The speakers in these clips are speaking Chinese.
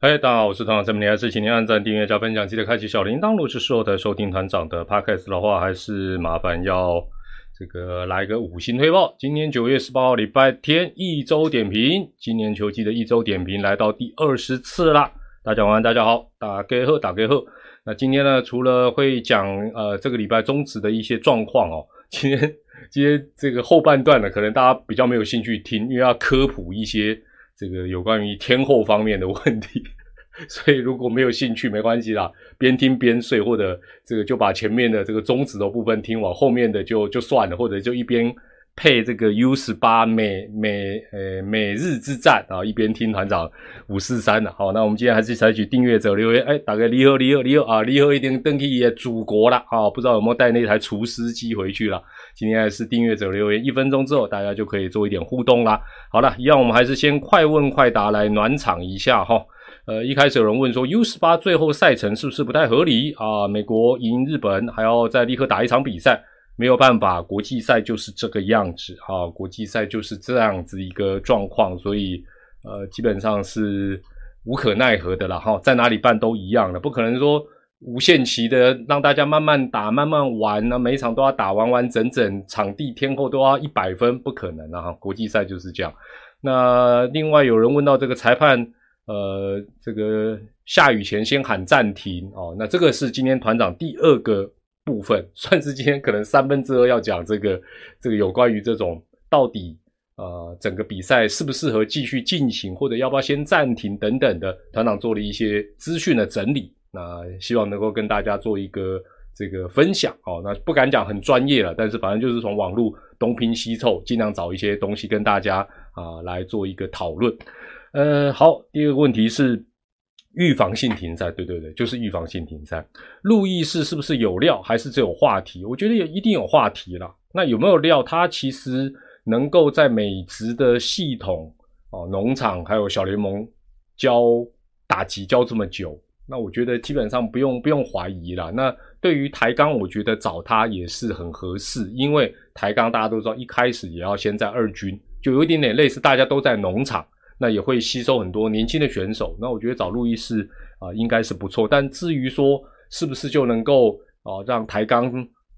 嗨，大家好，我是团长陈明，还是请您按赞、订阅、加分享，记得开启小铃铛。如果是候的收听团长的 podcast 的话，还是麻烦要这个来个五星推报。今天九月十八号礼拜天，一周点评，今年球季的一周点评来到第二十次啦。大家晚安，大家好，打给贺，打给贺。那今天呢，除了会讲呃这个礼拜中止的一些状况哦，今天今天这个后半段呢，可能大家比较没有兴趣听，因为要科普一些。这个有关于天后方面的问题，所以如果没有兴趣没关系啦，边听边睡，或者这个就把前面的这个中止的部分听完，后面的就就算了，或者就一边。配这个 U 十八美美呃美日之战啊，一边听团长五四三的，好，那我们今天还是采取订阅者留言，哎，打个离合离合离合啊，离合一定登记也祖国了啊，不知道有没有带那台厨师机回去了？今天还是订阅者留言，一分钟之后大家就可以做一点互动啦。好了，一样我们还是先快问快答来暖场一下哈。呃，一开始有人问说 U 十八最后赛程是不是不太合理啊？美国赢日本还要再立刻打一场比赛。没有办法，国际赛就是这个样子啊！国际赛就是这样子一个状况，所以呃，基本上是无可奈何的了哈。在哪里办都一样的，不可能说无限期的让大家慢慢打、慢慢玩，那每一场都要打完完整整，场地天后都要一百分，不可能的哈。国际赛就是这样。那另外有人问到这个裁判，呃，这个下雨前先喊暂停哦，那这个是今天团长第二个。部分 算是今天可能三分之二要讲这个这个有关于这种到底呃整个比赛适不适合继续进行，或者要不要先暂停等等的，团长做了一些资讯的整理，那希望能够跟大家做一个这个分享哦。那不敢讲很专业了，但是反正就是从网络东拼西凑，尽量找一些东西跟大家啊来做一个讨论。呃，好，第二个问题是。预防性停赛，对对对，就是预防性停赛。路易士是不是有料，还是只有话题？我觉得也一定有话题了。那有没有料？他其实能够在美职的系统哦，农场还有小联盟教打击教这么久，那我觉得基本上不用不用怀疑了。那对于台钢，我觉得找他也是很合适，因为台钢大家都知道，一开始也要先在二军，就有一点点类似，大家都在农场。那也会吸收很多年轻的选手，那我觉得找路易斯啊应该是不错，但至于说是不是就能够啊让台钢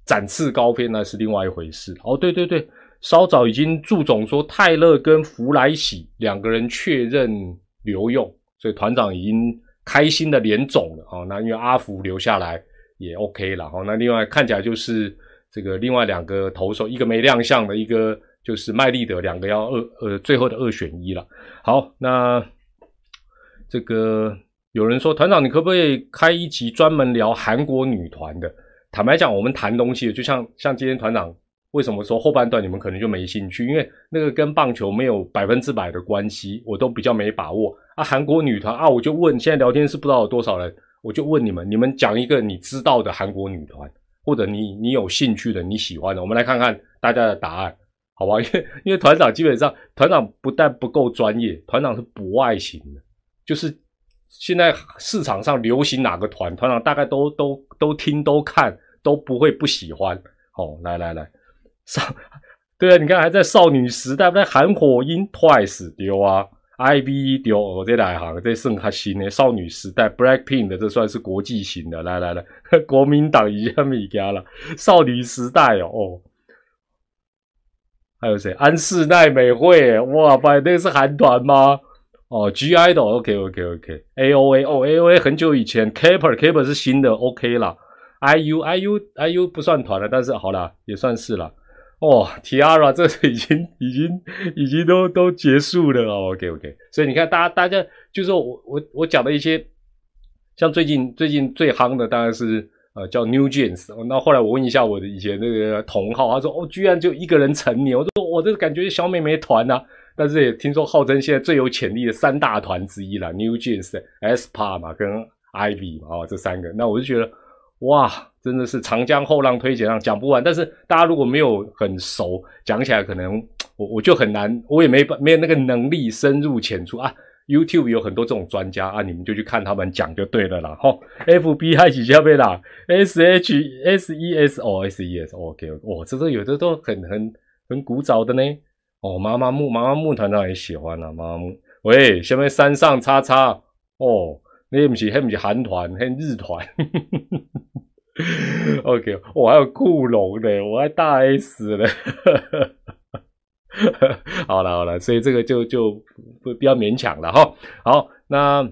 展翅高飞，那是另外一回事。哦，对对对，稍早已经祝总说泰勒跟弗莱喜两个人确认留用，所以团长已经开心的脸肿了啊。那因为阿福留下来也 OK 了，哦，那另外看起来就是这个另外两个投手，一个没亮相的，一个。就是麦利德两个要二呃最后的二选一了。好，那这个有人说团长，你可不可以开一集专门聊韩国女团的？坦白讲，我们谈东西就像像今天团长为什么说后半段你们可能就没兴趣？因为那个跟棒球没有百分之百的关系，我都比较没把握啊。韩国女团啊，我就问，现在聊天室不知道有多少人，我就问你们，你们讲一个你知道的韩国女团，或者你你有兴趣的、你喜欢的，我们来看看大家的答案。好吧，因为因为团长基本上团长不但不够专业，团长是不爱型的，就是现在市场上流行哪个团，团长大概都都都听都看都不会不喜欢。哦，来来来，少对啊，你看还在少女时代，不在韩火音 Twice 丢啊，IVE 丢，我这来行这剩他新的。少女时代 Blackpink 的，这算是国际型的。来来来，国民党一下米家了，少女时代哦。还有谁？安室奈美惠，哇，不，那个是韩团吗？哦，G I 的，OK OK OK，A O A 哦，A O A 很久以前，Kaper Kaper 是新的，OK 啦。I U I U I U 不算团了，但是好了，也算是了。哦，Tiara 这是已经已经已经都都结束了，OK OK。所以你看，大家大家就是我我我讲的一些，像最近最近最夯的当然是。叫 New Jeans。那后来我问一下我的以前那个同号，他说：“哦，居然就一个人成年。”我说：“我这个感觉小妹妹团呐。”但是也听说号称现在最有潜力的三大团之一了，New Jeans、aespa 嘛，跟 Ivy 嘛，哦，这三个。那我就觉得，哇，真的是长江后浪推前浪，讲不完。但是大家如果没有很熟，讲起来可能我我就很难，我也没没有那个能力深入浅出啊。YouTube 有很多这种专家啊，你们就去看他们讲就对了啦。哈，FB 还几下面啦，SHSES，O，SES，OK，哇，这个有的都很很很古早的呢。哦，妈妈木，妈妈木团长也喜欢啊，妈妈木。喂，下面山上叉叉，哦，那不是，那不是韩团，那日团。OK，我还有库龙的，我还大 S 了。好了好了，所以这个就就不比较勉强了哈。好，那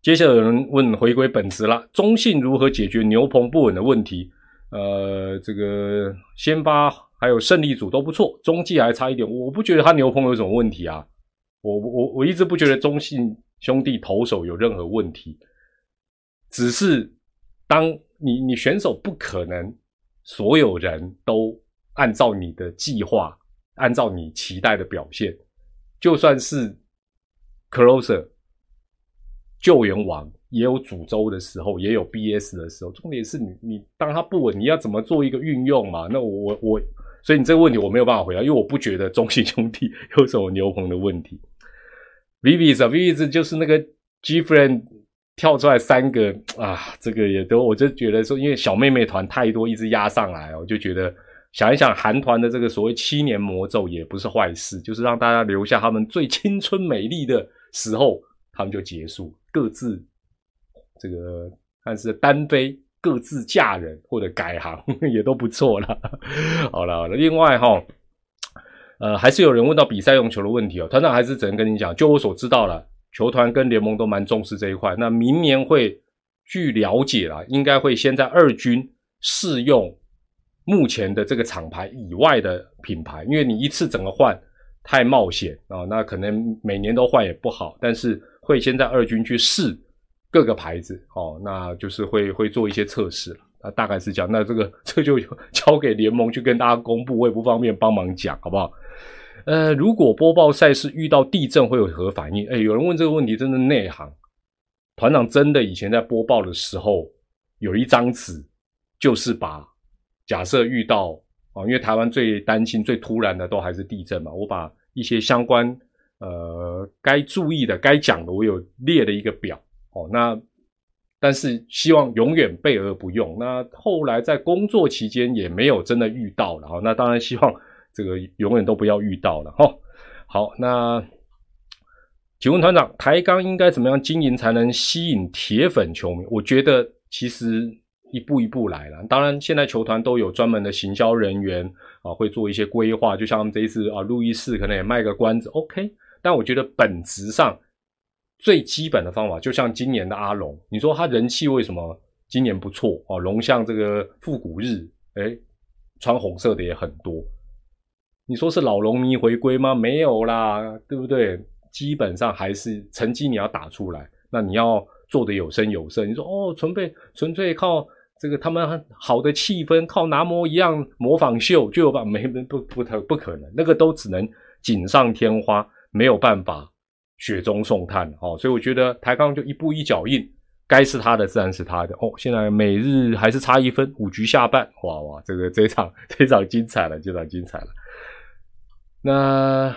接下来有人问回归本职了，中信如何解决牛棚不稳的问题？呃，这个先发还有胜利组都不错，中继还差一点。我不觉得他牛棚有什么问题啊，我我我一直不觉得中信兄弟投手有任何问题，只是当你你选手不可能所有人都按照你的计划。按照你期待的表现，就算是 closer 救援王，也有主周的时候，也有 BS 的时候。重点是你你当他不稳，你要怎么做一个运用嘛？那我我所以你这个问题我没有办法回答，因为我不觉得中信兄弟有什么牛棚的问题。Vivis 啊，Vivis 就是那个 G friend 跳出来三个啊，这个也都我就觉得说，因为小妹妹团太多，一直压上来，我就觉得。想一想，韩团的这个所谓七年魔咒也不是坏事，就是让大家留下他们最青春美丽的时候，他们就结束，各自这个看是单飞，各自嫁人或者改行 也都不错了。好了好了，另外哈，呃，还是有人问到比赛用球的问题哦，团长还是只能跟你讲，就我所知道了，球团跟联盟都蛮重视这一块，那明年会据了解啦，应该会先在二军试用。目前的这个厂牌以外的品牌，因为你一次整个换太冒险啊，那可能每年都换也不好。但是会先在二军去试各个牌子哦，那就是会会做一些测试那，大概是这样。那这个 这就交给联盟去跟大家公布，我也不方便帮忙讲，好不好？呃，如果播报赛事遇到地震会有何反应？哎，有人问这个问题，真的内行。团长真的以前在播报的时候有一张纸，就是把。假设遇到啊，因为台湾最担心、最突然的都还是地震嘛。我把一些相关呃该注意的、该讲的，我有列了一个表哦。那但是希望永远备而不用。那后来在工作期间也没有真的遇到了哈。那当然希望这个永远都不要遇到了哈。好，那请问团长，台钢应该怎么样经营才能吸引铁粉球迷？我觉得其实。一步一步来了，当然现在球团都有专门的行销人员啊，会做一些规划，就像这一次啊，路易士可能也卖个关子，OK。但我觉得本质上最基本的方法，就像今年的阿龙，你说他人气为什么今年不错哦？龙像这个复古日，哎，穿红色的也很多。你说是老龙迷回归吗？没有啦，对不对？基本上还是成绩你要打出来，那你要做的有声有色。你说哦，纯粹纯粹靠。这个他们好的气氛，靠拿模一样模仿秀就有办没不不不不可能，那个都只能锦上添花，没有办法雪中送炭哦。所以我觉得台钢就一步一脚印，该是他的自然是他的哦。现在每日还是差一分，五局下半，哇哇，这个这场这场精彩了，这场精彩了。那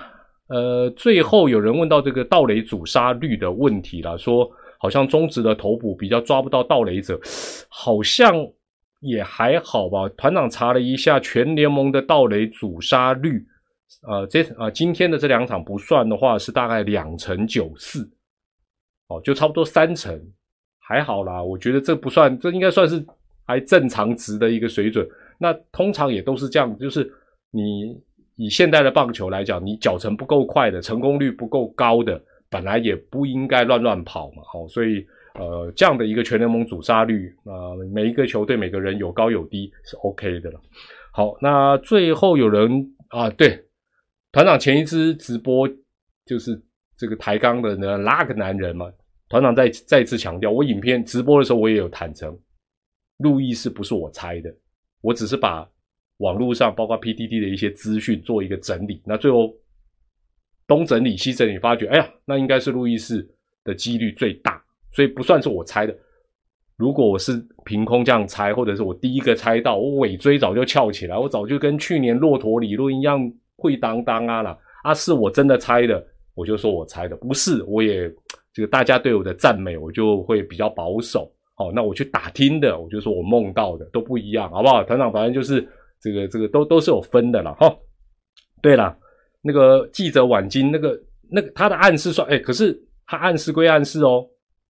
呃，最后有人问到这个盗垒阻杀率的问题了，说。好像中职的头部比较抓不到盗垒者，好像也还好吧。团长查了一下全联盟的盗垒阻杀率，呃，这啊今天的这两场不算的话，是大概两成九四，哦，就差不多三成，还好啦。我觉得这不算，这应该算是还正常值的一个水准。那通常也都是这样，就是你以现代的棒球来讲，你脚程不够快的，成功率不够高的。本来也不应该乱乱跑嘛，好，所以呃，这样的一个全联盟主杀率啊，每一个球队每个人有高有低是 OK 的了。好，那最后有人啊，对，团长前一支直播就是这个抬杠的呢，那个男人嘛，团长再再次强调，我影片直播的时候我也有坦诚，路易是不是我猜的？我只是把网络上包括 PDD 的一些资讯做一个整理，那最后。东整理西整理，发觉，哎呀，那应该是路易士的几率最大，所以不算是我猜的。如果我是凭空这样猜，或者是我第一个猜到，我尾椎早就翘起来，我早就跟去年骆驼理论一样会当当啊了。啊，是我真的猜的，我就说我猜的；不是，我也这个大家对我的赞美，我就会比较保守。好，那我去打听的，我就说我梦到的都不一样，好不好？团长，反正就是这个这个都都是有分的了哈。对了。那个记者晚金，那个那个他的暗示说，哎，可是他暗示归暗示哦，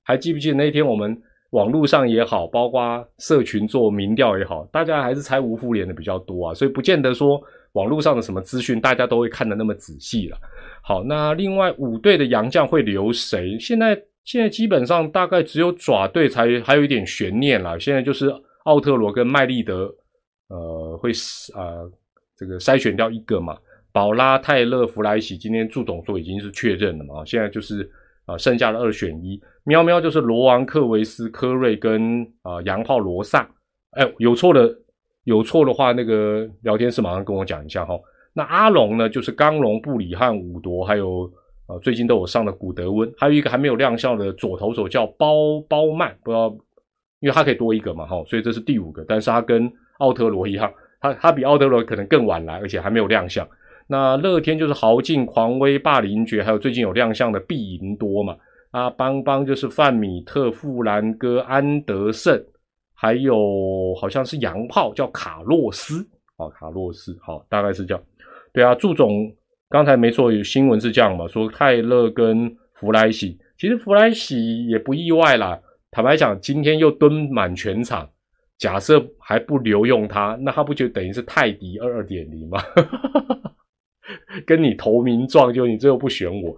还记不记得那天我们网络上也好，包括社群做民调也好，大家还是猜吴富连的比较多啊，所以不见得说网络上的什么资讯大家都会看得那么仔细了。好，那另外五队的洋将会留谁？现在现在基本上大概只有爪队才还有一点悬念啦。现在就是奥特罗跟麦利德，呃，会呃这个筛选掉一个嘛。保拉、泰勒、弗莱喜今天祝总说已经是确认了嘛？现在就是啊，剩下的二选一。喵喵就是罗王、克维斯、科瑞跟啊洋炮罗萨。哎，有错的有错的话，那个聊天室马上跟我讲一下哈。那阿龙呢，就是刚龙、布里汉、伍铎，还有呃最近都有上的古德温，还有一个还没有亮相的左投手叫包包曼，不知道，因为他可以多一个嘛哈，所以这是第五个。但是他跟奥特罗一样，他他比奥特罗可能更晚来，而且还没有亮相。那乐天就是豪进、狂威、霸凌爵，还有最近有亮相的必赢多嘛？啊，邦邦就是范米特、富兰哥、安德胜，还有好像是洋炮叫卡洛斯啊，卡洛斯，好，大概是这样。对啊，祝总刚才没错，有新闻是这样嘛？说泰勒跟弗莱喜，其实弗莱喜也不意外啦。坦白讲，今天又蹲满全场，假设还不留用他，那他不就等于是泰迪二点零吗？跟你投名状，就你最后不选我，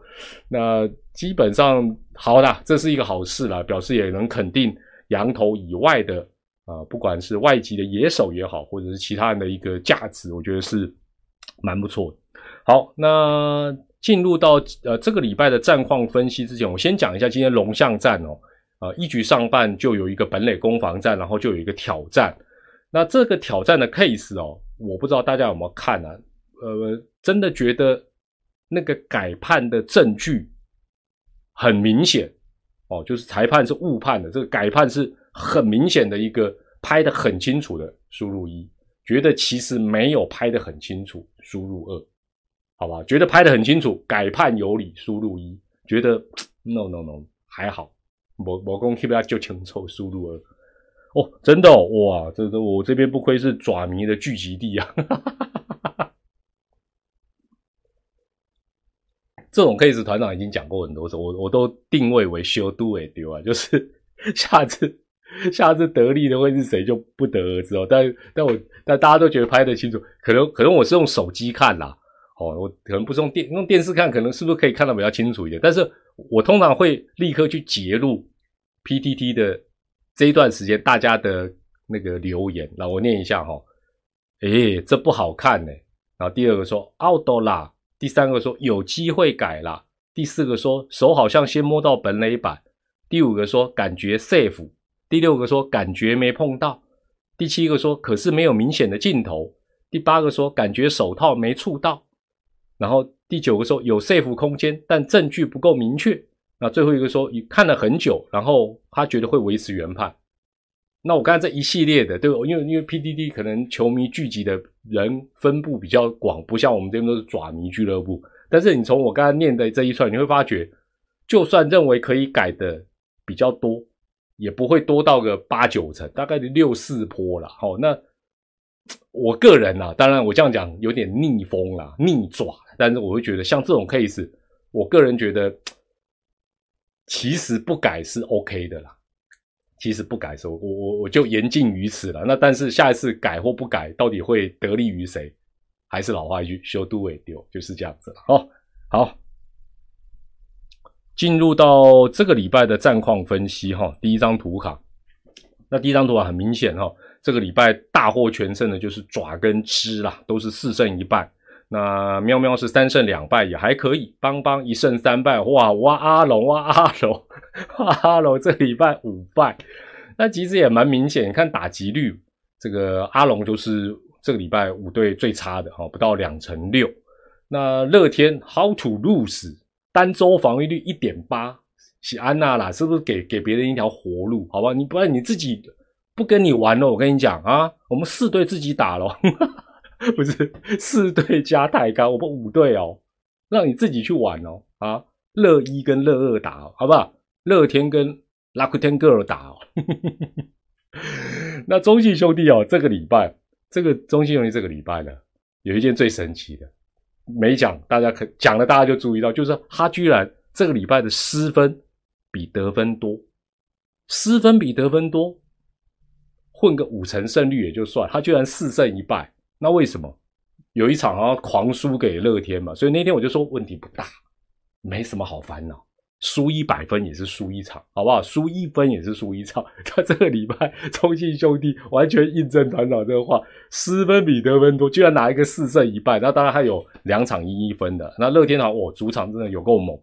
那基本上好的，这是一个好事啦，表示也能肯定羊头以外的啊，不管是外籍的野手也好，或者是其他人的一个价值，我觉得是蛮不错的。好，那进入到呃这个礼拜的战况分析之前，我先讲一下今天龙象战哦，啊一局上半就有一个本垒攻防战，然后就有一个挑战。那这个挑战的 case 哦，我不知道大家有没有看啊？呃。真的觉得那个改判的证据很明显哦，就是裁判是误判的，这个改判是很明显的一个拍的很清楚的输入一，觉得其实没有拍的很清楚输入二，好吧？觉得拍的很清楚，改判有理输入一，觉得 no no no 还好，我我公 keep 就清楚输入二，哦，真的哦，哇，这个我这边不愧是爪迷的聚集地啊。这种 case 团长已经讲过很多次，我我都定位为修都诶丢啊，就是下次下次得利的会是谁就不得而知哦。但但我但大家都觉得拍得清楚，可能可能我是用手机看啦，哦，我可能不是用电用电视看，可能是不是可以看到比较清楚一点？但是我通常会立刻去截录 PTT 的这一段时间大家的那个留言，那我念一下哈。诶，这不好看呢。然后第二个说奥多啦。第三个说有机会改了，第四个说手好像先摸到本垒板，第五个说感觉 safe，第六个说感觉没碰到，第七个说可是没有明显的镜头，第八个说感觉手套没触到，然后第九个说有 safe 空间，但证据不够明确，那最后一个说看了很久，然后他觉得会维持原判。那我刚才这一系列的，对，因为因为 PDD 可能球迷聚集的人分布比较广，不像我们这边都是爪迷俱乐部。但是你从我刚才念的这一串，你会发觉，就算认为可以改的比较多，也不会多到个八九成，大概六四坡了。好，那我个人啊，当然我这样讲有点逆风啦，逆爪，但是我会觉得像这种 case，我个人觉得其实不改是 OK 的啦。其实不改，说我我我就言尽于此了。那但是下一次改或不改，到底会得利于谁？还是老话一句，修都未丢，就是这样子了。哦，好，进入到这个礼拜的战况分析哈。第一张图卡，那第一张图卡很明显哈，这个礼拜大获全胜的就是爪跟吃啦，都是四胜一败。那喵喵是三胜两败，也还可以。邦邦一胜三败，哇哇阿龙哇阿龙哇阿龙这礼拜五败，那其实也蛮明显。你看打击率，这个阿龙就是这个礼拜五队最差的哈，不到两成六。那乐天 How to lose 单周防御率一点八，喜安娜啦，是不是给给别人一条活路？好吧，你不然你自己不跟你玩了，我跟你讲啊，我们四队自己打咯。不是四队加太高，我们五队哦，让你自己去玩哦啊！乐一跟乐二打，哦好不好？乐天跟拉库天哥尔打哦。那中信兄弟哦，这个礼拜，这个中信兄弟这个礼拜呢，有一件最神奇的，没讲，大家可讲了，大家就注意到，就是他居然这个礼拜的失分比得分多失分比得分多，混个五成胜率也就算，他居然四胜一败，那为什么？有一场好像狂输给乐天嘛，所以那天我就说问题不大，没什么好烦恼。输一百分也是输一场，好不好？输一分也是输一场。他这个礼拜中信兄弟完全印证团长这个话，失分比得分多，居然拿一个四胜一败。那当然还有两场一一分的。那乐天好，哦，主场真的有够猛。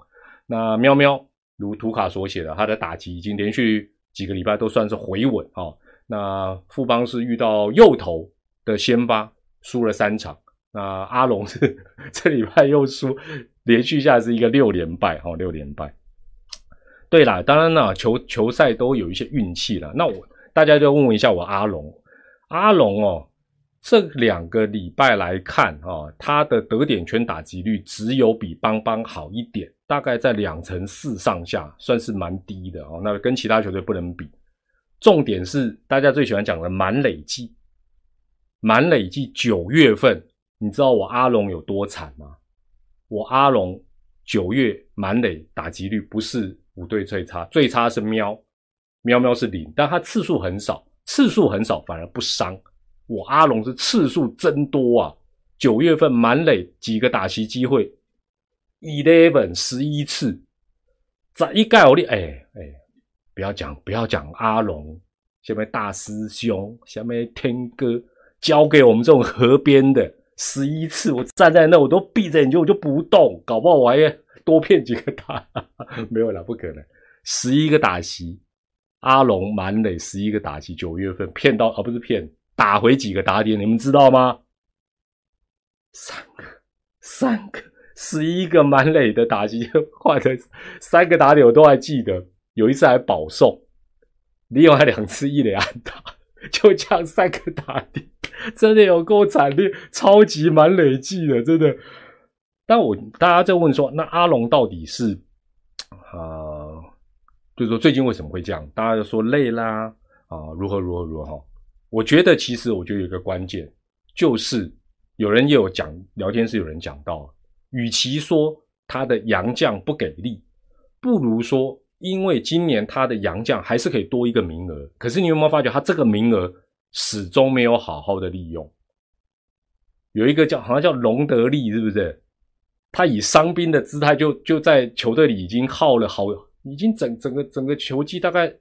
那喵喵如图卡所写的，他的打击已经连续几个礼拜都算是回稳啊。那富邦是遇到右投的先发，输了三场。那阿龙是 这礼拜又输，连续下是一个六连败，哈，六连败。对啦，当然啦，球球赛都有一些运气了。那我大家就问问一下我阿龙，阿龙哦，这两个礼拜来看啊，他的得点圈打击率只有比邦邦好一点，大概在两成四上下，算是蛮低的哦。那跟其他球队不能比。重点是大家最喜欢讲的满累计，满累计九月份，你知道我阿龙有多惨吗？我阿龙九月满垒打击率不是。五队最差，最差是喵，喵喵是零，但它次数很少，次数很少反而不伤。我阿龙是次数真多啊，九月份满垒几个打击机会，eleven 十一次，在一概我力，哎哎，不要讲不要讲阿龙，下面大师兄，下面天哥交给我们这种河边的十一次，我站在那我都闭着眼睛我就不动，搞不好我还要。多骗几个打 没有了，不可能。十一个打席，阿龙满垒十一个打席，九月份骗到啊，不是骗，打回几个打点，你们知道吗？三个，三个，十一个满垒的打击换的三个打点，我都还记得。有一次还保送，另外两次一垒安打，就这样三个打点，真的有够惨烈，超级满累计的，真的。但我大家在问说，那阿龙到底是啊，就是说最近为什么会这样？大家就说累啦啊，如何如何如何哈？我觉得其实我觉得有一个关键，就是有人也有讲聊天室有人讲到，与其说他的洋将不给力，不如说因为今年他的洋将还是可以多一个名额，可是你有没有发觉他这个名额始终没有好好的利用？有一个叫好像叫隆德利，是不是？他以伤兵的姿态就就在球队里已经耗了好，已经整整个整个球季大概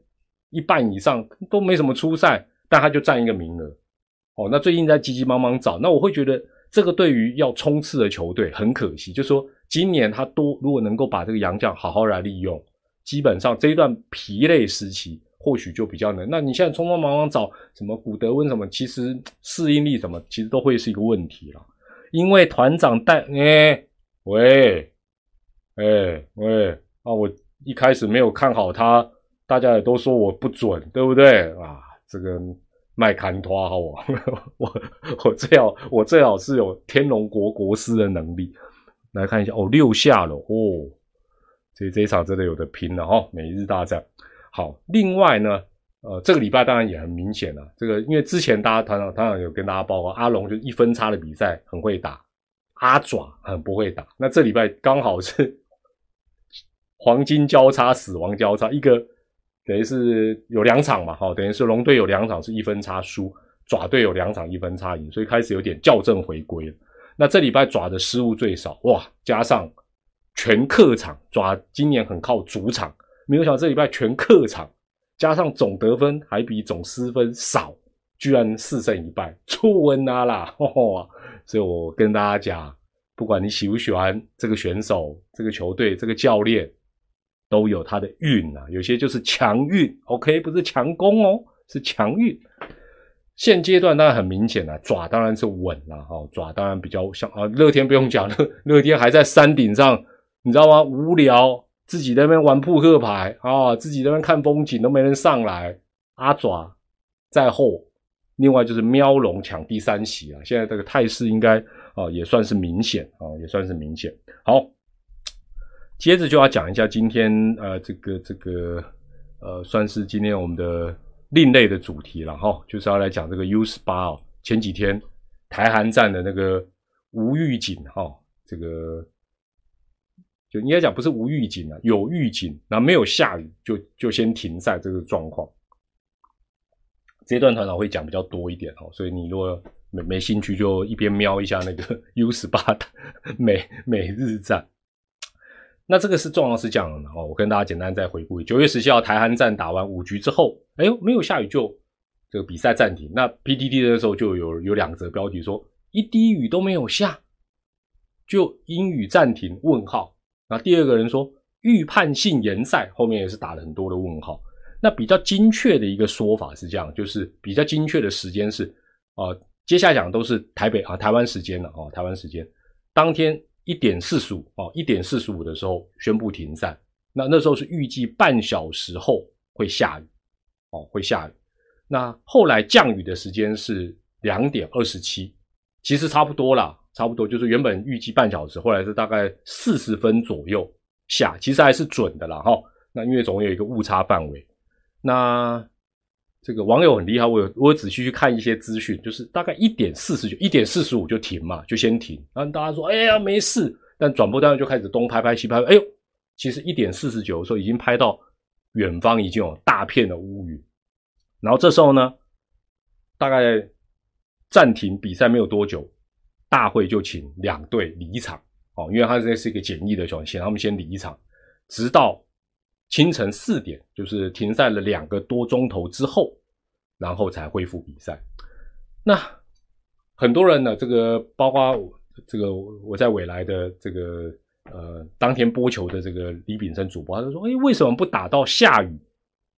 一半以上都没什么出赛，但他就占一个名额。哦，那最近在急急忙忙找，那我会觉得这个对于要冲刺的球队很可惜。就说今年他多如果能够把这个洋将好好来利用，基本上这一段疲累时期或许就比较能。那你现在匆匆忙忙找什么古德温什么，其实适应力什么其实都会是一个问题了，因为团长带诶。喂，哎喂啊！我一开始没有看好他，大家也都说我不准，对不对啊？这个麦坎托好我 我我最好我最好是有天龙国国师的能力。来看一下哦，六下了哦，所以这一场真的有的拼了哈！每日大战好。另外呢，呃，这个礼拜当然也很明显了，这个因为之前大家团长团长有跟大家报告，阿龙就一分差的比赛很会打。阿爪很不会打，那这礼拜刚好是 黄金交叉、死亡交叉，一个等于是有两场嘛，哈，等于是龙队有两场是一分差输，爪队有两场一分差赢，所以开始有点校正回归了。那这礼拜爪的失误最少，哇，加上全客场，抓今年很靠主场，没有想到这礼拜全客场，加上总得分还比总失分少，居然四胜一败，出温啊啦，哇！所以我跟大家讲，不管你喜不喜欢这个选手、这个球队、这个教练，都有他的运啊。有些就是强运，OK，不是强攻哦，是强运。现阶段当然很明显了，爪当然是稳了哈，爪当然比较像啊。乐天不用讲，乐乐天还在山顶上，你知道吗？无聊，自己在那边玩扑克牌啊，自己在那边看风景，都没人上来。阿爪在后。另外就是喵龙抢第三席啊，现在这个态势应该啊也算是明显啊，也算是明显。好，接着就要讲一下今天呃这个这个呃算是今天我们的另类的主题了哈，就是要来讲这个 U 十八哦，前几天台韩站的那个吴玉锦哈，这个就应该讲不是无预警啊，有预警，然后没有下雨，就就先停赛这个状况。这段团长会讲比较多一点哦，所以你如果没没兴趣，就一边瞄一下那个 U 十八的美美日战。那这个是重要是这样的哦，我跟大家简单再回顾：九月十七号台韩战打完五局之后，哎呦没有下雨，就这个比赛暂停。那 PDD 的时候就有有两则标题说一滴雨都没有下，就阴雨暂停？问号。那第二个人说预判性延赛，后面也是打了很多的问号。那比较精确的一个说法是这样，就是比较精确的时间是啊，接下来讲都是台北啊台湾时间了啊台湾时间当天。一点四十五哦，一点四十五的时候宣布停赛。那那时候是预计半小时后会下雨哦，会下雨。那后来降雨的时间是两点二十七，其实差不多啦，差不多就是原本预计半小时，后来是大概四十分左右下，其实还是准的啦哈。那因为总有一个误差范围，那。这个网友很厉害，我有我仔细去看一些资讯，就是大概一点四十九、一点四十五就停嘛，就先停。然后大家说：“哎呀，没事。”但转播单位就开始东拍拍西拍，拍哎呦，其实一点四十九的时候已经拍到远方已经有大片的乌云。然后这时候呢，大概暂停比赛没有多久，大会就请两队离场哦，因为他这是一个简易的球，请他们先离场，直到。清晨四点，就是停赛了两个多钟头之后，然后才恢复比赛。那很多人呢，这个包括这个我在未来的这个呃当天播球的这个李炳生主播，他就说：“哎，为什么不打到下雨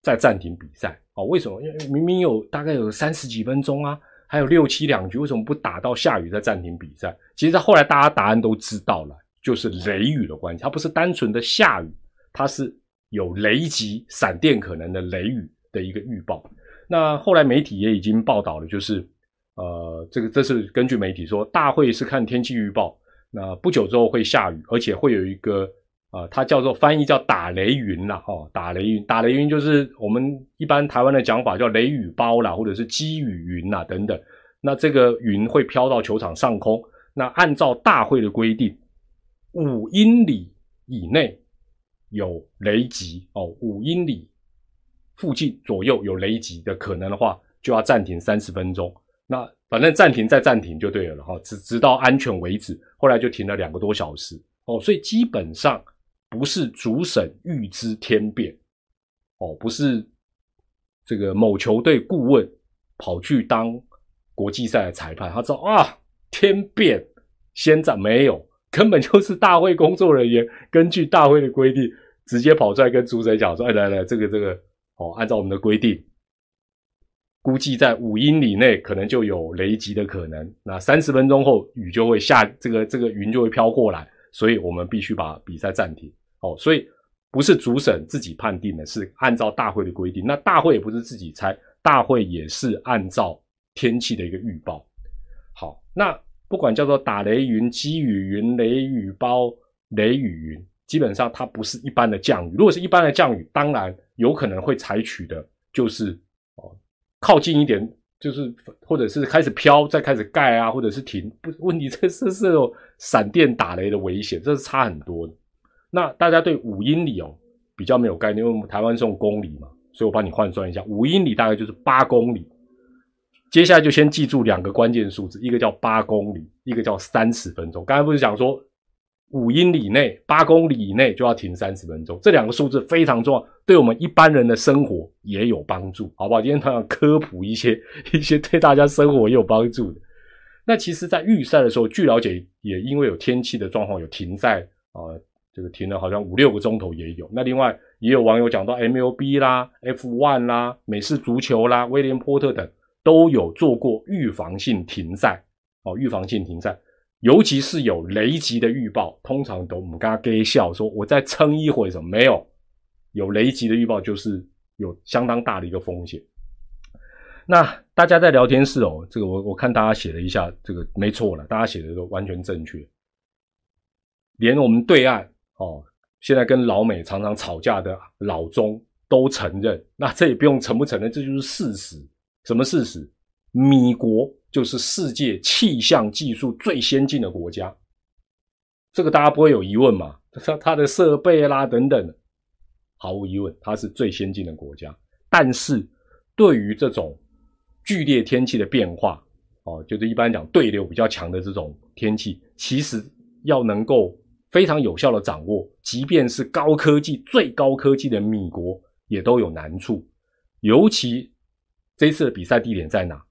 再暂停比赛？哦，为什么？因为明明有大概有三十几分钟啊，还有六七两局，为什么不打到下雨再暂停比赛？其实后来大家答案都知道了，就是雷雨的关系，它不是单纯的下雨，它是。有雷击、闪电可能的雷雨的一个预报。那后来媒体也已经报道了，就是呃，这个这是根据媒体说，大会是看天气预报，那不久之后会下雨，而且会有一个啊，它叫做翻译叫打雷云啦，哦，打雷云，打雷云就是我们一般台湾的讲法叫雷雨包啦，或者是积雨云啦等等。那这个云会飘到球场上空，那按照大会的规定，五英里以内。有雷击哦，五英里附近左右有雷击的可能的话，就要暂停三十分钟。那反正暂停再暂停就对了哈，直直到安全为止。后来就停了两个多小时哦，所以基本上不是主审预知天变哦，不是这个某球队顾问跑去当国际赛的裁判，他说啊天变，先在没有。根本就是大会工作人员根据大会的规定，直接跑出来跟主审讲说：“哎，来来，这个这个，哦，按照我们的规定，估计在五英里内可能就有雷击的可能。那三十分钟后雨就会下，这个这个云就会飘过来，所以我们必须把比赛暂停。哦，所以不是主审自己判定的，是按照大会的规定。那大会也不是自己猜，大会也是按照天气的一个预报。好，那。不管叫做打雷云、积雨云、雷雨包、雷雨云，基本上它不是一般的降雨。如果是一般的降雨，当然有可能会采取的就是哦靠近一点，就是或者是开始飘，再开始盖啊，或者是停。不，问题这是是有闪电打雷的危险，这是差很多的。那大家对五英里哦比较没有概念，因为我们台湾是用公里嘛，所以我帮你换算一下，五英里大概就是八公里。接下来就先记住两个关键数字，一个叫八公里，一个叫三十分钟。刚才不是讲说五英里内、八公里以内就要停三十分钟，这两个数字非常重要，对我们一般人的生活也有帮助，好不好？今天他要科普一些 一些对大家生活也有帮助的。那其实，在预赛的时候，据了解，也因为有天气的状况，有停赛啊，这个停了好像五六个钟头也有。那另外也有网友讲到 MLB 啦、F1 啦、美式足球啦、威廉波特等。都有做过预防性停赛哦，预防性停赛，尤其是有雷击的预报，通常都我们刚刚给笑说，我再撑一会什么没有，有雷击的预报就是有相当大的一个风险。那大家在聊天室哦，这个我我看大家写了一下，这个没错了，大家写的都完全正确，连我们对岸哦，现在跟老美常常吵架的老中都承认，那这也不用承不承认，这就是事实。什么事实？米国就是世界气象技术最先进的国家，这个大家不会有疑问嘛？它它的设备啦等等，毫无疑问，它是最先进的国家。但是对于这种剧烈天气的变化，哦，就是一般讲对流比较强的这种天气，其实要能够非常有效的掌握，即便是高科技、最高科技的米国，也都有难处。尤其这次的比赛地点在哪？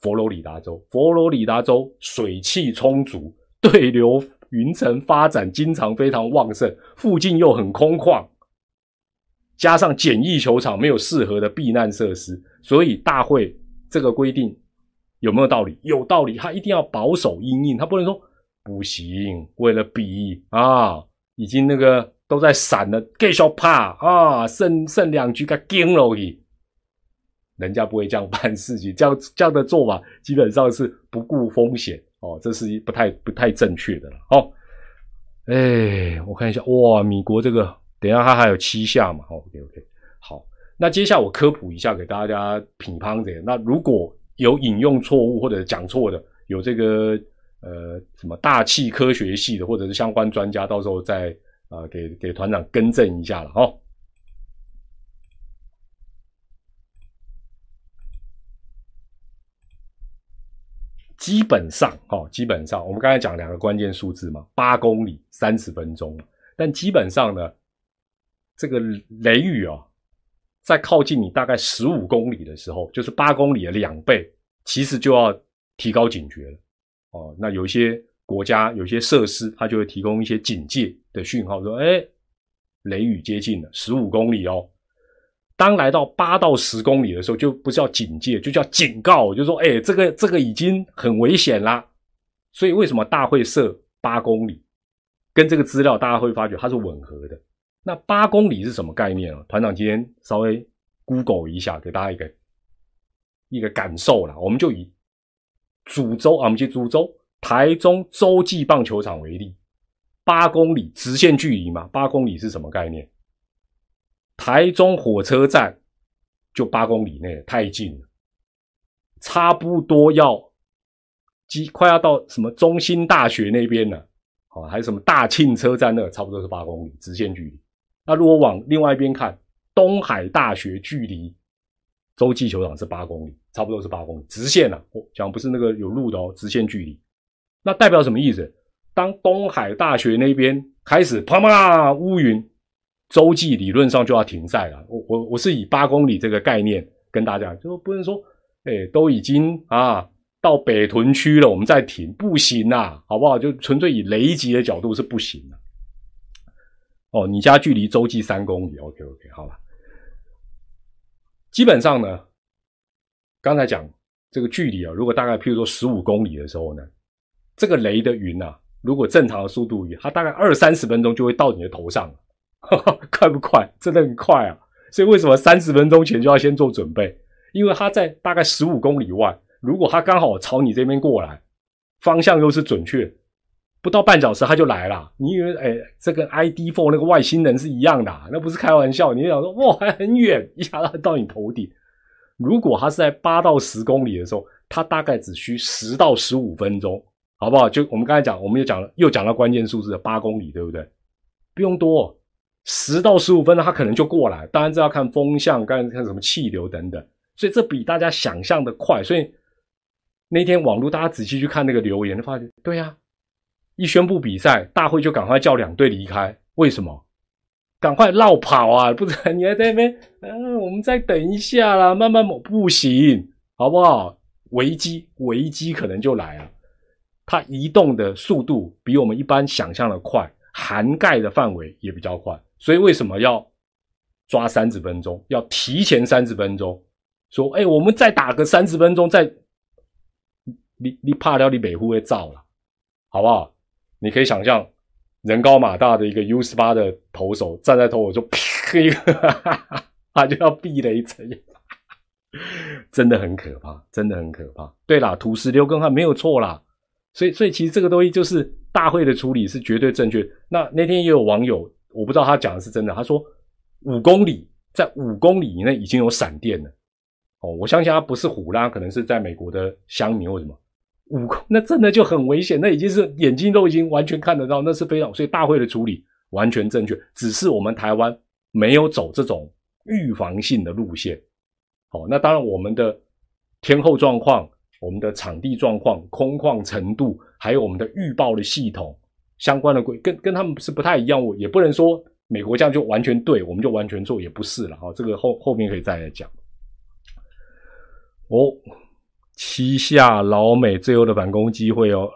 佛罗里达州。佛罗里达州水汽充足，对流云层发展经常非常旺盛，附近又很空旷，加上简易球场没有适合的避难设施，所以大会这个规定。有没有道理？有道理，他一定要保守阴影，他不能说不行。为了比啊，已经那个都在闪了，继续怕啊，剩剩两局该惊了去。人家不会这样办事情，这样这样的做法基本上是不顾风险哦，这是不太不太正确的了。哦，哎，我看一下，哇，米国这个，等下它还有七下嘛？OK OK，好，那接下来我科普一下给大家品乓的。那如果有引用错误或者讲错的，有这个呃什么大气科学系的或者是相关专家，到时候再啊给给团长更正一下了哦。基本上哦，基本上我们刚才讲两个关键数字嘛，八公里三十分钟，但基本上呢，这个雷雨啊。在靠近你大概十五公里的时候，就是八公里的两倍，其实就要提高警觉了。哦，那有一些国家有些设施，它就会提供一些警戒的讯号，说：“哎，雷雨接近了，十五公里哦。”当来到八到十公里的时候，就不叫警戒，就叫警告，就说：“哎，这个这个已经很危险啦。”所以为什么大会设八公里？跟这个资料大家会发觉它是吻合的。那八公里是什么概念啊？团长今天稍微 Google 一下，给大家一个一个感受啦。我们就以主州啊，我们去主州台中洲际棒球场为例，八公里直线距离嘛，八公里是什么概念？台中火车站就八公里内，太近了，差不多要即快要到什么中心大学那边了，啊，还有什么大庆车站那，差不多是八公里直线距离。那如果往另外一边看，东海大学距离洲际球场是八公里，差不多是八公里，直线啊，讲不是那个有路的哦，直线距离。那代表什么意思？当东海大学那边开始啪啪乌云，洲际理论上就要停赛了。我我我是以八公里这个概念跟大家，就不能说，哎，都已经啊到北屯区了，我们再停，不行啊，好不好？就纯粹以雷击的角度是不行的。哦，你家距离洲际三公里，OK OK，好了。基本上呢，刚才讲这个距离啊，如果大概譬如说十五公里的时候呢，这个雷的云啊，如果正常的速度，它大概二三十分钟就会到你的头上，快不快？真的很快啊！所以为什么三十分钟前就要先做准备？因为它在大概十五公里外，如果它刚好朝你这边过来，方向又是准确。不到半小时他就来了，你以为哎，这跟 ID Four 那个外星人是一样的？那不是开玩笑。你想说哇，还很远，一下到你头顶。如果他是在八到十公里的时候，他大概只需十到十五分钟，好不好？就我们刚才讲，我们又讲了，又讲到关键数字八公里，对不对？不用多，十到十五分钟他可能就过来。当然这要看风向，刚才看什么气流等等，所以这比大家想象的快。所以那天网络大家仔细去看那个留言，发现对呀。一宣布比赛，大会就赶快叫两队离开。为什么？赶快绕跑啊！不然你还在那边，嗯，我们再等一下啦，慢慢不行，好不好？危机，危机可能就来了。它移动的速度比我们一般想象的快，涵盖的范围也比较快。所以为什么要抓三十分钟？要提前三十分钟说，哎，我们再打个三十分钟，再你你怕掉你北户会造了，好不好？你可以想象，人高马大的一个 U 十八的投手站在投手中，啪 一个，他就要避雷针，真的很可怕，真的很可怕。对啦，土石流跟他没有错啦，所以所以其实这个东西就是大会的处理是绝对正确。那那天也有网友，我不知道他讲的是真的，他说五公里在五公里以内已经有闪电了。哦，我相信他不是虎啦，可能是在美国的乡民或什么。五公 那真的就很危险，那已经是眼睛都已经完全看得到，那是非常所以大会的处理完全正确，只是我们台湾没有走这种预防性的路线。好，那当然我们的天候状况、我们的场地状况、空旷程度，还有我们的预报的系统相关的规，跟跟他们是不太一样。我也不能说美国这样就完全对，我们就完全做，也不是了。哈，这个后后面可以再来讲。哦，七下老美最后的反攻机会哦。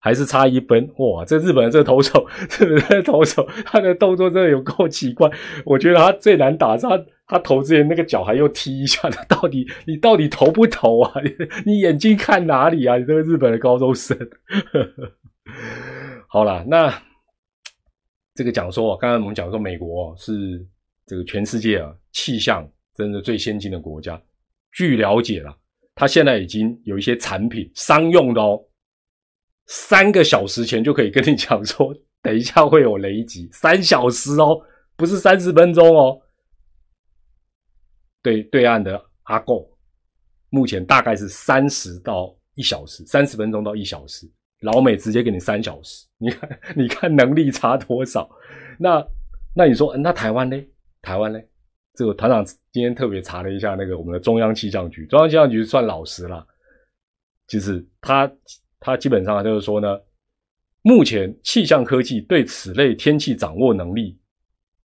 还是差一分哇！这日本人这投手，日本的投手，他的动作真的有够奇怪。我觉得他最难打，他他投之前那个脚还又踢一下，他 到底你到底投不投啊？你眼睛看哪里啊？你这个日本的高中生。好了，那这个讲说，刚才我们讲说，美国是这个全世界啊气象真的最先进的国家。据了解了，他现在已经有一些产品商用的哦。三个小时前就可以跟你讲说，等一下会有雷击，三小时哦，不是三十分钟哦。对，对岸的阿贡，目前大概是三十到一小时，三十分钟到一小时。老美直接给你三小时，你看，你看能力差多少？那那你说，那台湾呢？台湾呢？这个团长今天特别查了一下，那个我们的中央气象局，中央气象局算老实了，就是他。他基本上就是说呢，目前气象科技对此类天气掌握能力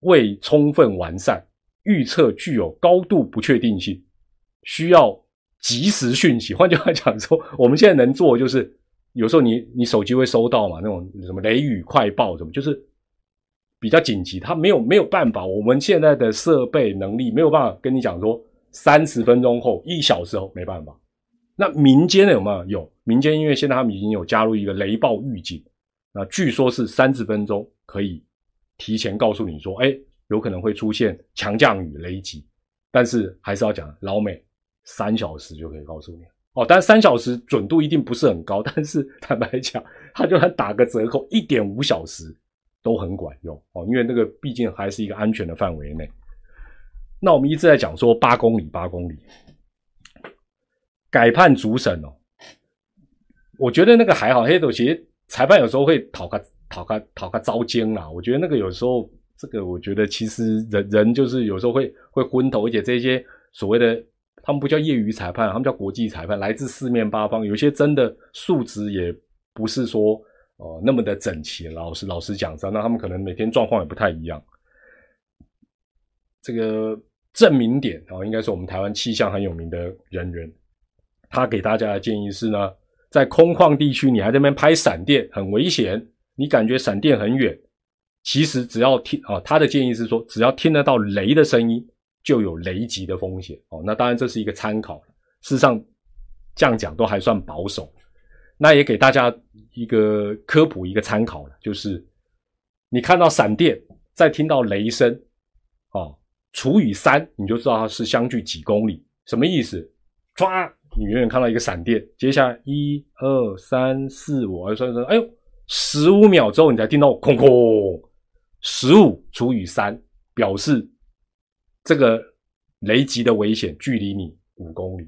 未充分完善，预测具有高度不确定性，需要及时讯息。换句话讲说，我们现在能做就是，有时候你你手机会收到嘛，那种什么雷雨快报什么，就是比较紧急，他没有没有办法，我们现在的设备能力没有办法跟你讲说，三十分钟后、一小时后没办法。那民间的有没有？有民间，因为现在他们已经有加入一个雷暴预警，那据说是三十分钟可以提前告诉你说，哎，有可能会出现强降雨、雷击，但是还是要讲老美三小时就可以告诉你哦。但三小时准度一定不是很高，但是坦白讲，他就算打个折扣，一点五小时都很管用哦，因为那个毕竟还是一个安全的范围内。那我们一直在讲说八公里，八公里。改判主审哦，我觉得那个还好。黑豆其实裁判有时候会讨个讨个讨个招奸啦。我觉得那个有时候，这个我觉得其实人人就是有时候会会昏头，而且这些所谓的他们不叫业余裁判，他们叫国际裁判，来自四面八方，有些真的素质也不是说哦那么的整齐。老实老实讲，那他们可能每天状况也不太一样。这个证明点啊，应该是我们台湾气象很有名的人员。他给大家的建议是呢，在空旷地区，你还在那边拍闪电，很危险。你感觉闪电很远，其实只要听啊，他的建议是说，只要听得到雷的声音，就有雷击的风险。哦，那当然这是一个参考，事实上这样讲都还算保守。那也给大家一个科普，一个参考了，就是你看到闪电，再听到雷声，哦，除以三，你就知道它是相距几公里。什么意思？唰！你远远看到一个闪电，接下来一二三四五，算算，哎呦，十五秒之后你才听到空空，十五除以三，表示这个雷击的危险距离你五公里，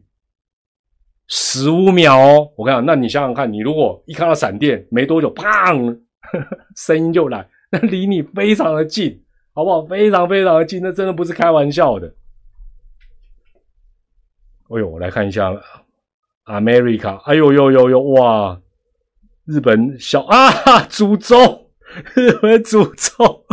十五秒哦，我看，那你想想看，你如果一看到闪电，没多久，砰，声音就来，那离你非常的近，好不好？非常非常的近，那真的不是开玩笑的。哎呦，我来看一下，America，哎呦呦呦呦，哇，日本小啊，诅咒，日本诅咒，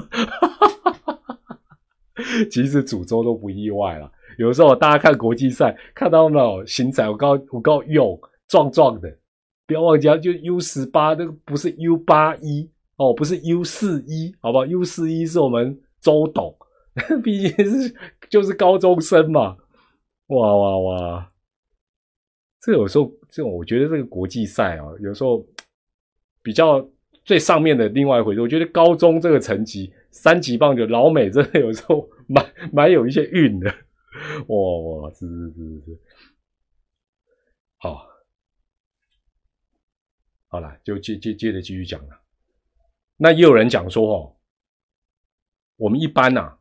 其实诅咒都不意外了。有时候大家看国际赛，看到那种形彩，我告我告勇壮壮的，不要忘记啊，就 U 十八，那个不是 U 八一哦，不是 U 四一，好不好？U 四一是我们周董，毕竟是就是高中生嘛。哇哇哇！这有时候这种，我觉得这个国际赛啊，有时候比较最上面的另外一回事。我觉得高中这个成绩，三级棒球老美真的有时候蛮蛮有一些运的。哇 哇，是是是是，好，好了，就接接接着继续讲了。那也有人讲说，哦，我们一般呐，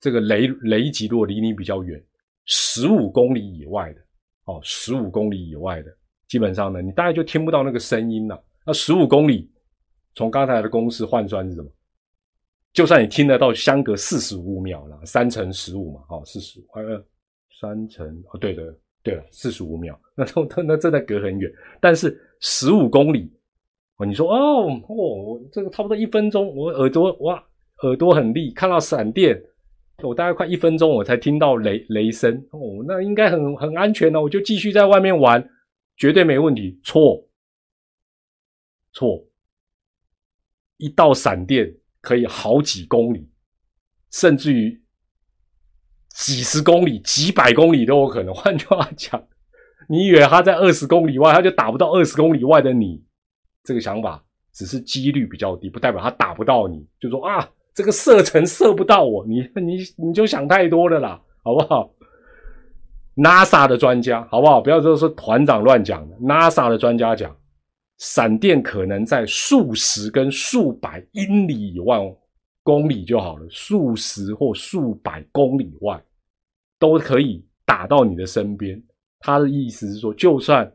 这个雷雷击如果离你比较远。十五公里以外的，哦，十五公里以外的，基本上呢，你大概就听不到那个声音了。那十五公里，从刚才的公式换算是什么？就算你听得到相隔四十五秒了，三乘十五嘛，哦，四十五，呃，三乘哦，对的，对了，四十五秒，那那那真的隔很远。但是十五公里，哦，你说哦哦，这个差不多一分钟，我耳朵哇，耳朵很利，看到闪电，我大概快一分钟我才听到雷雷声，哦，那应该很很安全了，我就继续在外面玩，绝对没问题。错，错，一道闪电。可以好几公里，甚至于几十公里、几百公里都有可能。换句话讲，你以为他在二十公里外，他就打不到二十公里外的你？这个想法只是几率比较低，不代表他打不到你。就说啊，这个射程射不到我，你你你就想太多了啦，好不好？NASA 的专家，好不好？不要就是团长乱讲的。NASA 的专家讲。闪电可能在数十跟数百英里以外公里就好了，数十或数百公里外都可以打到你的身边。他的意思是说，就算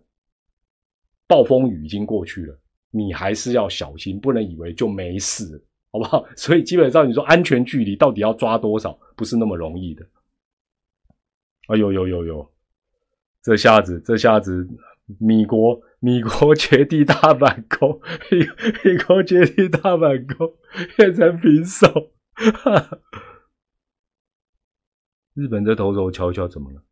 暴风雨已经过去了，你还是要小心，不能以为就没事，好不好？所以基本上你说安全距离到底要抓多少，不是那么容易的。哎呦呦呦呦，这下子这下子。米国，米国绝地大反攻，米米国绝地大反攻变成平手。日本的投手瞧瞧怎么了？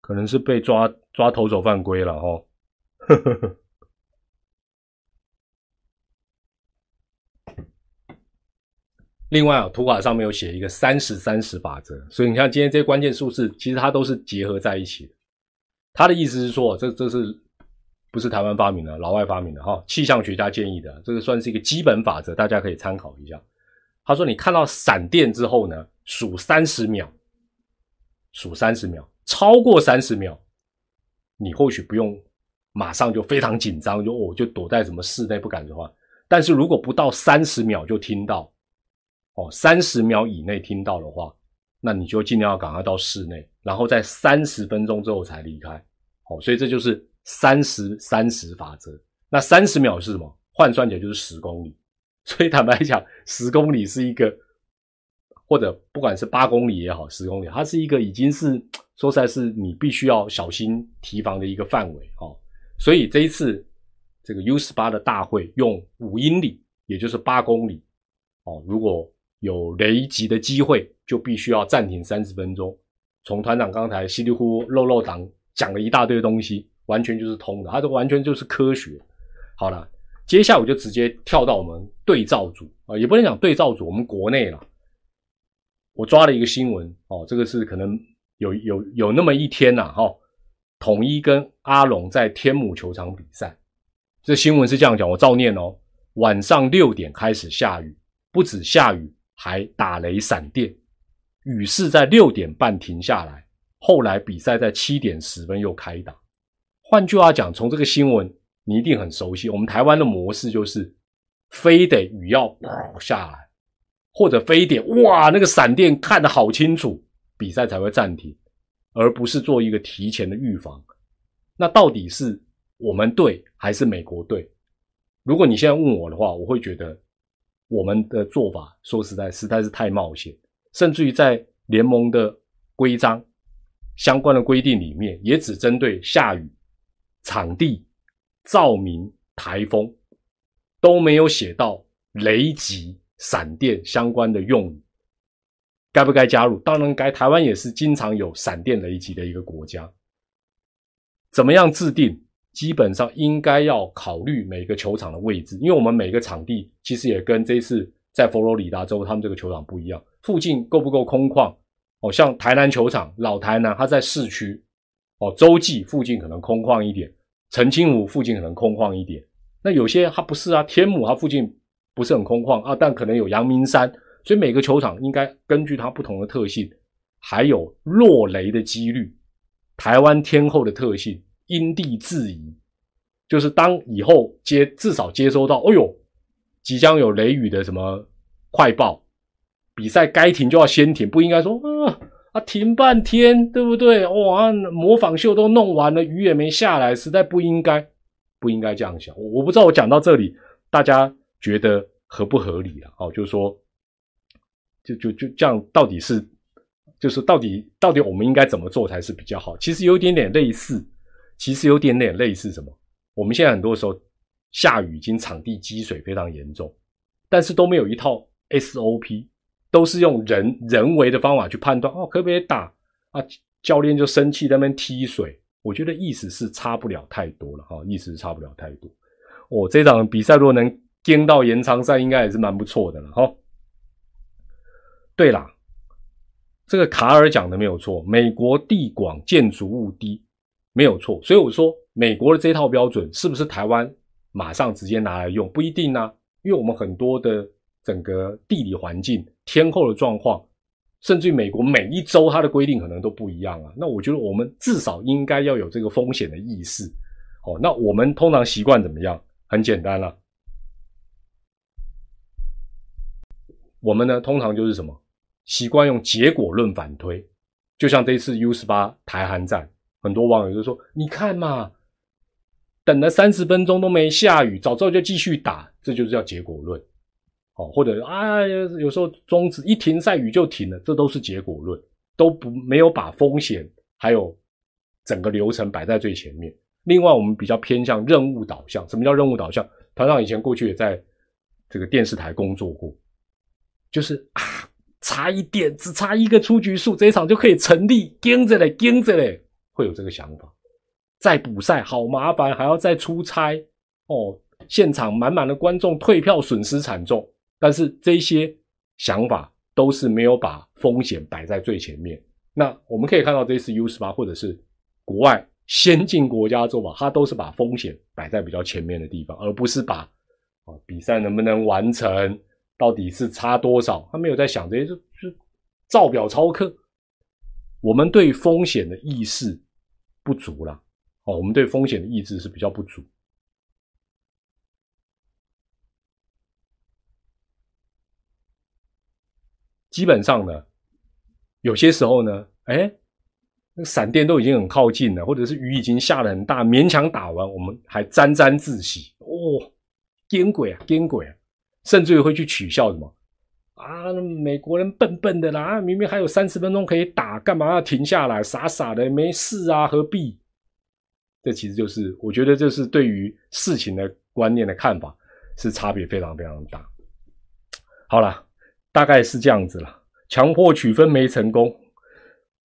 可能是被抓抓投手犯规了哦。呵呵呵另外啊，图卡上面有写一个三十三十法则，所以你看今天这些关键数字，其实它都是结合在一起的。他的意思是说，这这是不是台湾发明的，老外发明的哈？气象学家建议的，这个算是一个基本法则，大家可以参考一下。他说，你看到闪电之后呢，数三十秒，数三十秒，超过三十秒，你或许不用马上就非常紧张，就哦就躲在什么室内不敢说话。但是如果不到三十秒就听到。哦，三十秒以内听到的话，那你就尽量要赶快到室内，然后在三十分钟之后才离开。哦，所以这就是三十三十法则。那三十秒是什么？换算起来就是十公里。所以坦白讲，十公里是一个，或者不管是八公里也好，十公里，它是一个已经是说实在，是你必须要小心提防的一个范围。哦，所以这一次这个 U 十八的大会用五英里，也就是八公里。哦，如果有雷击的机会，就必须要暂停三十分钟。从团长刚才稀里糊涂漏漏档讲了一大堆东西，完全就是通的，它都完全就是科学。好了，接下来我就直接跳到我们对照组啊，也不能讲对照组，我们国内了。我抓了一个新闻哦，这个是可能有有有那么一天呐，哈，统一跟阿龙在天母球场比赛。这新闻是这样讲，我照念哦。晚上六点开始下雨，不止下雨。还打雷闪电，雨势在六点半停下来，后来比赛在七点十分又开打。换句话讲，从这个新闻你一定很熟悉。我们台湾的模式就是，非得雨要下来，或者非得哇那个闪电看得好清楚，比赛才会暂停，而不是做一个提前的预防。那到底是我们队还是美国队？如果你现在问我的话，我会觉得。我们的做法说实在实在是太冒险，甚至于在联盟的规章相关的规定里面，也只针对下雨、场地、照明、台风，都没有写到雷击、闪电相关的用语。该不该加入？当然该。台湾也是经常有闪电雷击的一个国家，怎么样制定？基本上应该要考虑每个球场的位置，因为我们每个场地其实也跟这次在佛罗里达州他们这个球场不一样，附近够不够空旷？哦，像台南球场，老台南它在市区，哦，洲际附近可能空旷一点，澄清湖附近可能空旷一点。那有些它不是啊，天母它附近不是很空旷啊，但可能有阳明山，所以每个球场应该根据它不同的特性，还有落雷的几率，台湾天后的特性。因地制宜，就是当以后接至少接收到，哎呦，即将有雷雨的什么快报，比赛该停就要先停，不应该说啊啊，停半天，对不对？哇，模仿秀都弄完了，雨也没下来，实在不应该，不应该这样想。我不知道我讲到这里，大家觉得合不合理啊？哦，就是说，就就就这样，到底是，就是到底到底我们应该怎么做才是比较好？其实有一点点类似，其实有点点类似什么？我们现在很多时候下雨，已经场地积水非常严重，但是都没有一套 SOP。都是用人人为的方法去判断哦，可不可以打啊？教练就生气在那边踢水，我觉得意思是差不了太多了哈，意思是差不了太多。哦，这场比赛如果能跟到延长赛，应该也是蛮不错的了哈。对啦，这个卡尔讲的没有错，美国地广建筑物低没有错，所以我说美国的这套标准是不是台湾马上直接拿来用不一定呢？因为我们很多的整个地理环境。天候的状况，甚至于美国每一周它的规定可能都不一样啊。那我觉得我们至少应该要有这个风险的意识。哦，那我们通常习惯怎么样？很简单了，我们呢通常就是什么？习惯用结果论反推。就像这次 U 十八台韩战，很多网友就说：“你看嘛，等了三十分钟都没下雨，早知道就继续打。”这就是叫结果论。哦，或者啊，有时候终止一停赛雨就停了，这都是结果论，都不没有把风险还有整个流程摆在最前面。另外，我们比较偏向任务导向。什么叫任务导向？团长以前过去也在这个电视台工作过，就是啊，差一点，只差一个出局数，这一场就可以成立，盯着嘞，盯着嘞，会有这个想法。再补赛好麻烦，还要再出差哦，现场满满的观众，退票损失惨重。但是这些想法都是没有把风险摆在最前面。那我们可以看到，这次 U 十八或者是国外先进国家做法，它都是把风险摆在比较前面的地方，而不是把啊比赛能不能完成，到底是差多少，他没有在想这些，就就照表操课。我们对风险的意识不足了，哦，我们对风险的意志是比较不足。基本上呢，有些时候呢，哎，那个闪电都已经很靠近了，或者是雨已经下的很大，勉强打完，我们还沾沾自喜，哦，颠鬼啊，颠鬼啊，甚至于会去取笑什么啊，美国人笨笨的啦，明明还有三十分钟可以打，干嘛要停下来？傻傻的，没事啊，何必？这其实就是我觉得，这是对于事情的观念的看法是差别非常非常大。好了。大概是这样子了，强迫取分没成功。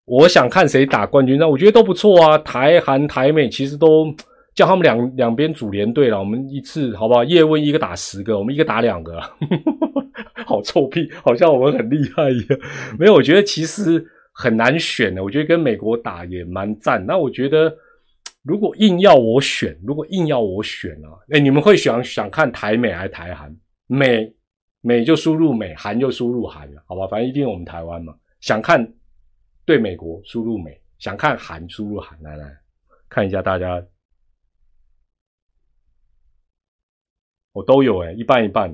我想看谁打冠军，那我觉得都不错啊。台韩、台美其实都叫他们两两边组联队了。我们一次好不好？叶问一个打十个，我们一个打两个，好臭屁，好像我们很厉害一样。没有，我觉得其实很难选的。我觉得跟美国打也蛮赞。那我觉得如果硬要我选，如果硬要我选啊，哎，你们会想想看台美还是台韩？美。美就输入美，韩就输入韩了，好吧，反正一定我们台湾嘛。想看对美国输入美，想看韩输入韩，来来看一下大家，我都有哎，一半一半。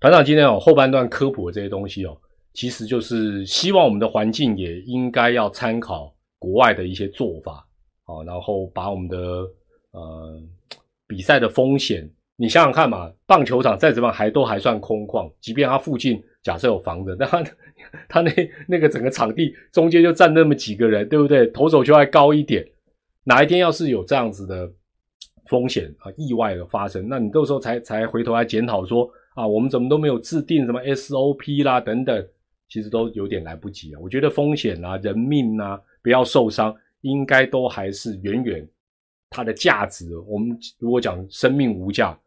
团长今天哦后半段科普的这些东西哦，其实就是希望我们的环境也应该要参考国外的一些做法啊，然后把我们的呃比赛的风险。你想想看嘛，棒球场再怎么还都还算空旷，即便它附近假设有房子，但它它那那个整个场地中间就站那么几个人，对不对？投手球还高一点，哪一天要是有这样子的风险啊，意外的发生，那你到时候才才回头来检讨说啊，我们怎么都没有制定什么 SOP 啦等等，其实都有点来不及了。我觉得风险啊、人命啊、不要受伤，应该都还是远远它的价值。我们如果讲生命无价。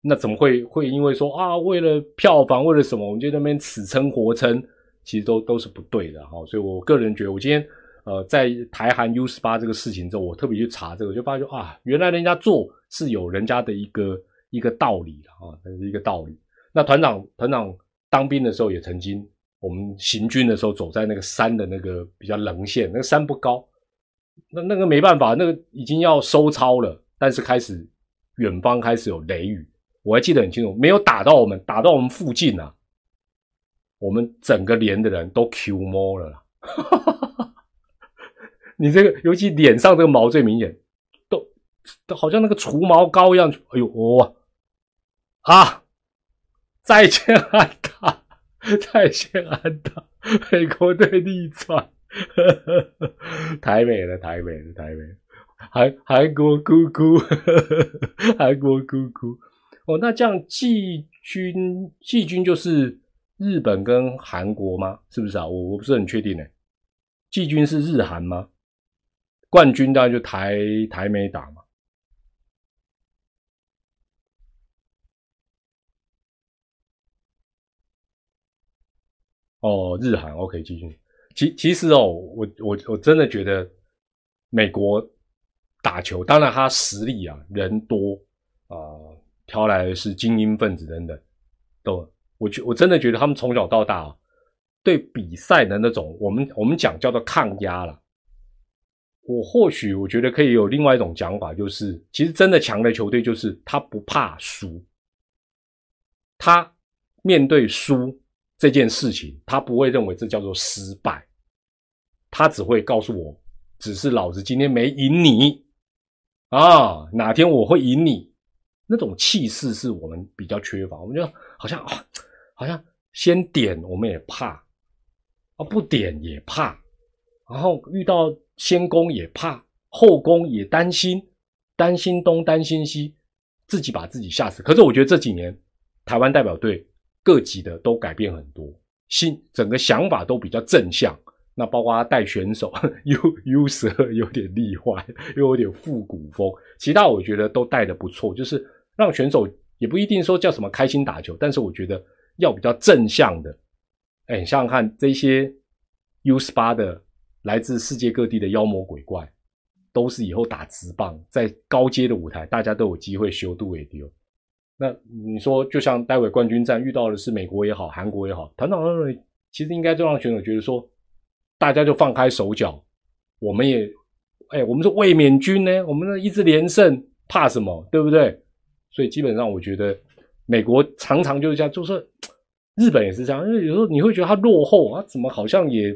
那怎么会会因为说啊，为了票房，为了什么，我们就那边死撑活撑，其实都都是不对的哈。所以我个人觉得，我今天呃在台韩 U 十八这个事情之后，我特别去查这个，就发现啊，原来人家做是有人家的一个一个道理的啊，一个道理。那团长团长当兵的时候也曾经，我们行军的时候走在那个山的那个比较棱线，那个山不高，那那个没办法，那个已经要收操了，但是开始远方开始有雷雨。我还记得很清楚，没有打到我们，打到我们附近啊。我们整个连的人都 Q 摸了啦。你这个尤其脸上这个毛最明显，都都好像那个除毛膏一样。哎呦，哇啊！再见安踏，再见安踏，美国队逆转，台美的台美的台美。韩韩国姑姑，韩国姑姑。哦，那这样季军，季军就是日本跟韩国吗？是不是啊？我我不是很确定呢。季军是日韩吗？冠军当然就台台美打嘛。哦，日韩 OK 继续。其其实哦，我我我真的觉得美国打球，当然他实力啊，人多啊，挑来的是精英分子等等，都我觉我真的觉得他们从小到大啊，对比赛的那种，我们我们讲叫做抗压了。我或许我觉得可以有另外一种讲法，就是其实真的强的球队就是他不怕输，他面对输这件事情，他不会认为这叫做失败，他只会告诉我，只是老子今天没赢你啊，哪天我会赢你，那种气势是我们比较缺乏，我们就好像啊，好像先点我们也怕，啊不点也怕，然后遇到。先攻也怕，后攻也担心，担心东担心西，自己把自己吓死。可是我觉得这几年台湾代表队各级的都改变很多，心整个想法都比较正向。那包括他带选手 U U 十二有点厉害，又有点复古风，其他我觉得都带的不错，就是让选手也不一定说叫什么开心打球，但是我觉得要比较正向的。哎，想想看这些 U 十八的。来自世界各地的妖魔鬼怪，都是以后打直棒，在高阶的舞台，大家都有机会修度也丢。那你说，就像待会冠军战遇到的是美国也好，韩国也好，团长认为，其实应该就让选手觉得说，大家就放开手脚，我们也，哎，我们是卫冕军呢，我们的一直连胜，怕什么？对不对？所以基本上，我觉得美国常常就是这样，就是日本也是这样，因为有时候你会觉得他落后啊，怎么好像也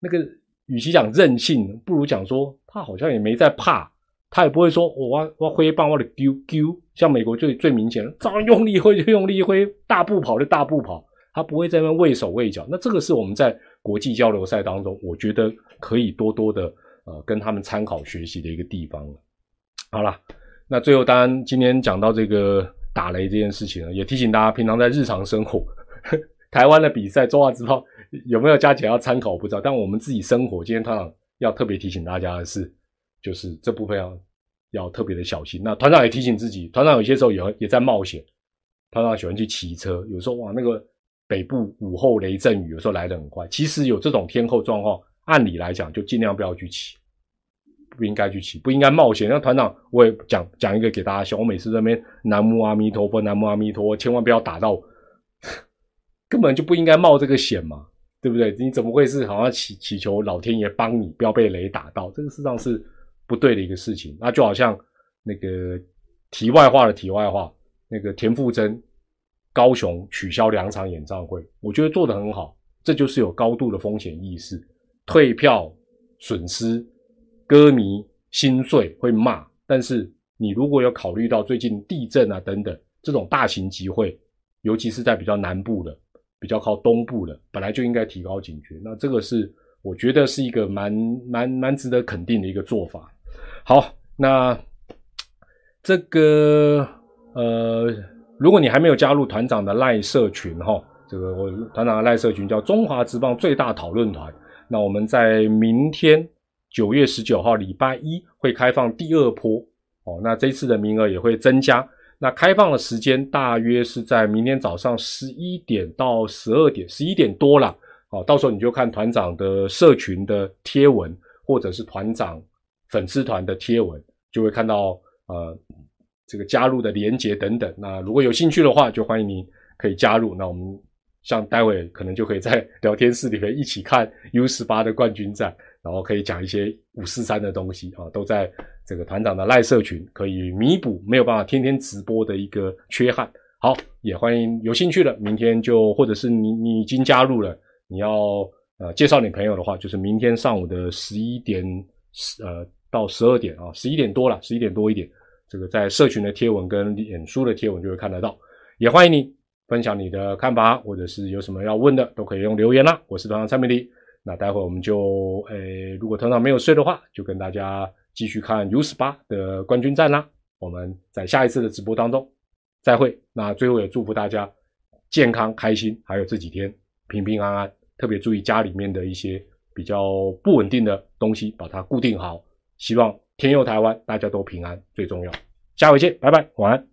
那个。与其讲任性，不如讲说他好像也没在怕，他也不会说我我挥棒我的丢丢，像美国最最明显，照样用力挥就用力挥，大步跑就大步跑，他不会在那畏手畏脚。那这个是我们在国际交流赛当中，我觉得可以多多的呃跟他们参考学习的一个地方了。好了，那最后当然今天讲到这个打雷这件事情了，也提醒大家平常在日常生活，台湾的比赛中华之道。有没有加起来要参考我不知道，但我们自己生活，今天团长要特别提醒大家的是，就是这部分要要特别的小心。那团长也提醒自己，团长有些时候也也在冒险。团长喜欢去骑车，有时候哇，那个北部午后雷阵雨有时候来得很快。其实有这种天候状况，按理来讲就尽量不要去骑，不应该去骑，不应该冒险。那团长我也讲讲一个给大家笑，我每次在那边南无阿弥陀佛，南无阿弥陀佛，千万不要打到，根本就不应该冒这个险嘛。对不对？你怎么会是好像祈祈求老天爷帮你，不要被雷打到？这个事实上是不对的一个事情。那就好像那个题外话的题外话，那个田馥甄高雄取消两场演唱会，我觉得做得很好，这就是有高度的风险意识。退票损失，歌迷心碎会骂，但是你如果有考虑到最近地震啊等等这种大型集会，尤其是在比较南部的。比较靠东部的，本来就应该提高警觉。那这个是我觉得是一个蛮蛮蛮值得肯定的一个做法。好，那这个呃，如果你还没有加入团长的赖社群哈，这个我团长的赖社群叫中华职棒最大讨论团。那我们在明天九月十九号礼拜一会开放第二波哦，那这次的名额也会增加。那开放的时间大约是在明天早上十一点到十二点，十一点多了。好，到时候你就看团长的社群的贴文，或者是团长粉丝团的贴文，就会看到呃这个加入的连接等等。那如果有兴趣的话，就欢迎您可以加入。那我们像待会可能就可以在 聊天室里面一起看 U 十八的冠军战。然后可以讲一些五四三的东西啊，都在这个团长的赖社群，可以弥补没有办法天天直播的一个缺憾。好，也欢迎有兴趣的，明天就或者是你你已经加入了，你要呃介绍你朋友的话，就是明天上午的十一点呃到十二点啊，十一点多了，十一点多一点，这个在社群的贴文跟脸书的贴文就会看得到。也欢迎你分享你的看法，或者是有什么要问的，都可以用留言啦。我是团长蔡美丽，那待会我们就诶，如果团长没有睡的话，就跟大家继续看 U 十八的冠军战啦。我们在下一次的直播当中。再会。那最后也祝福大家健康开心，还有这几天平平安安。特别注意家里面的一些比较不稳定的东西，把它固定好。希望天佑台湾，大家都平安最重要。下回见，拜拜，晚安。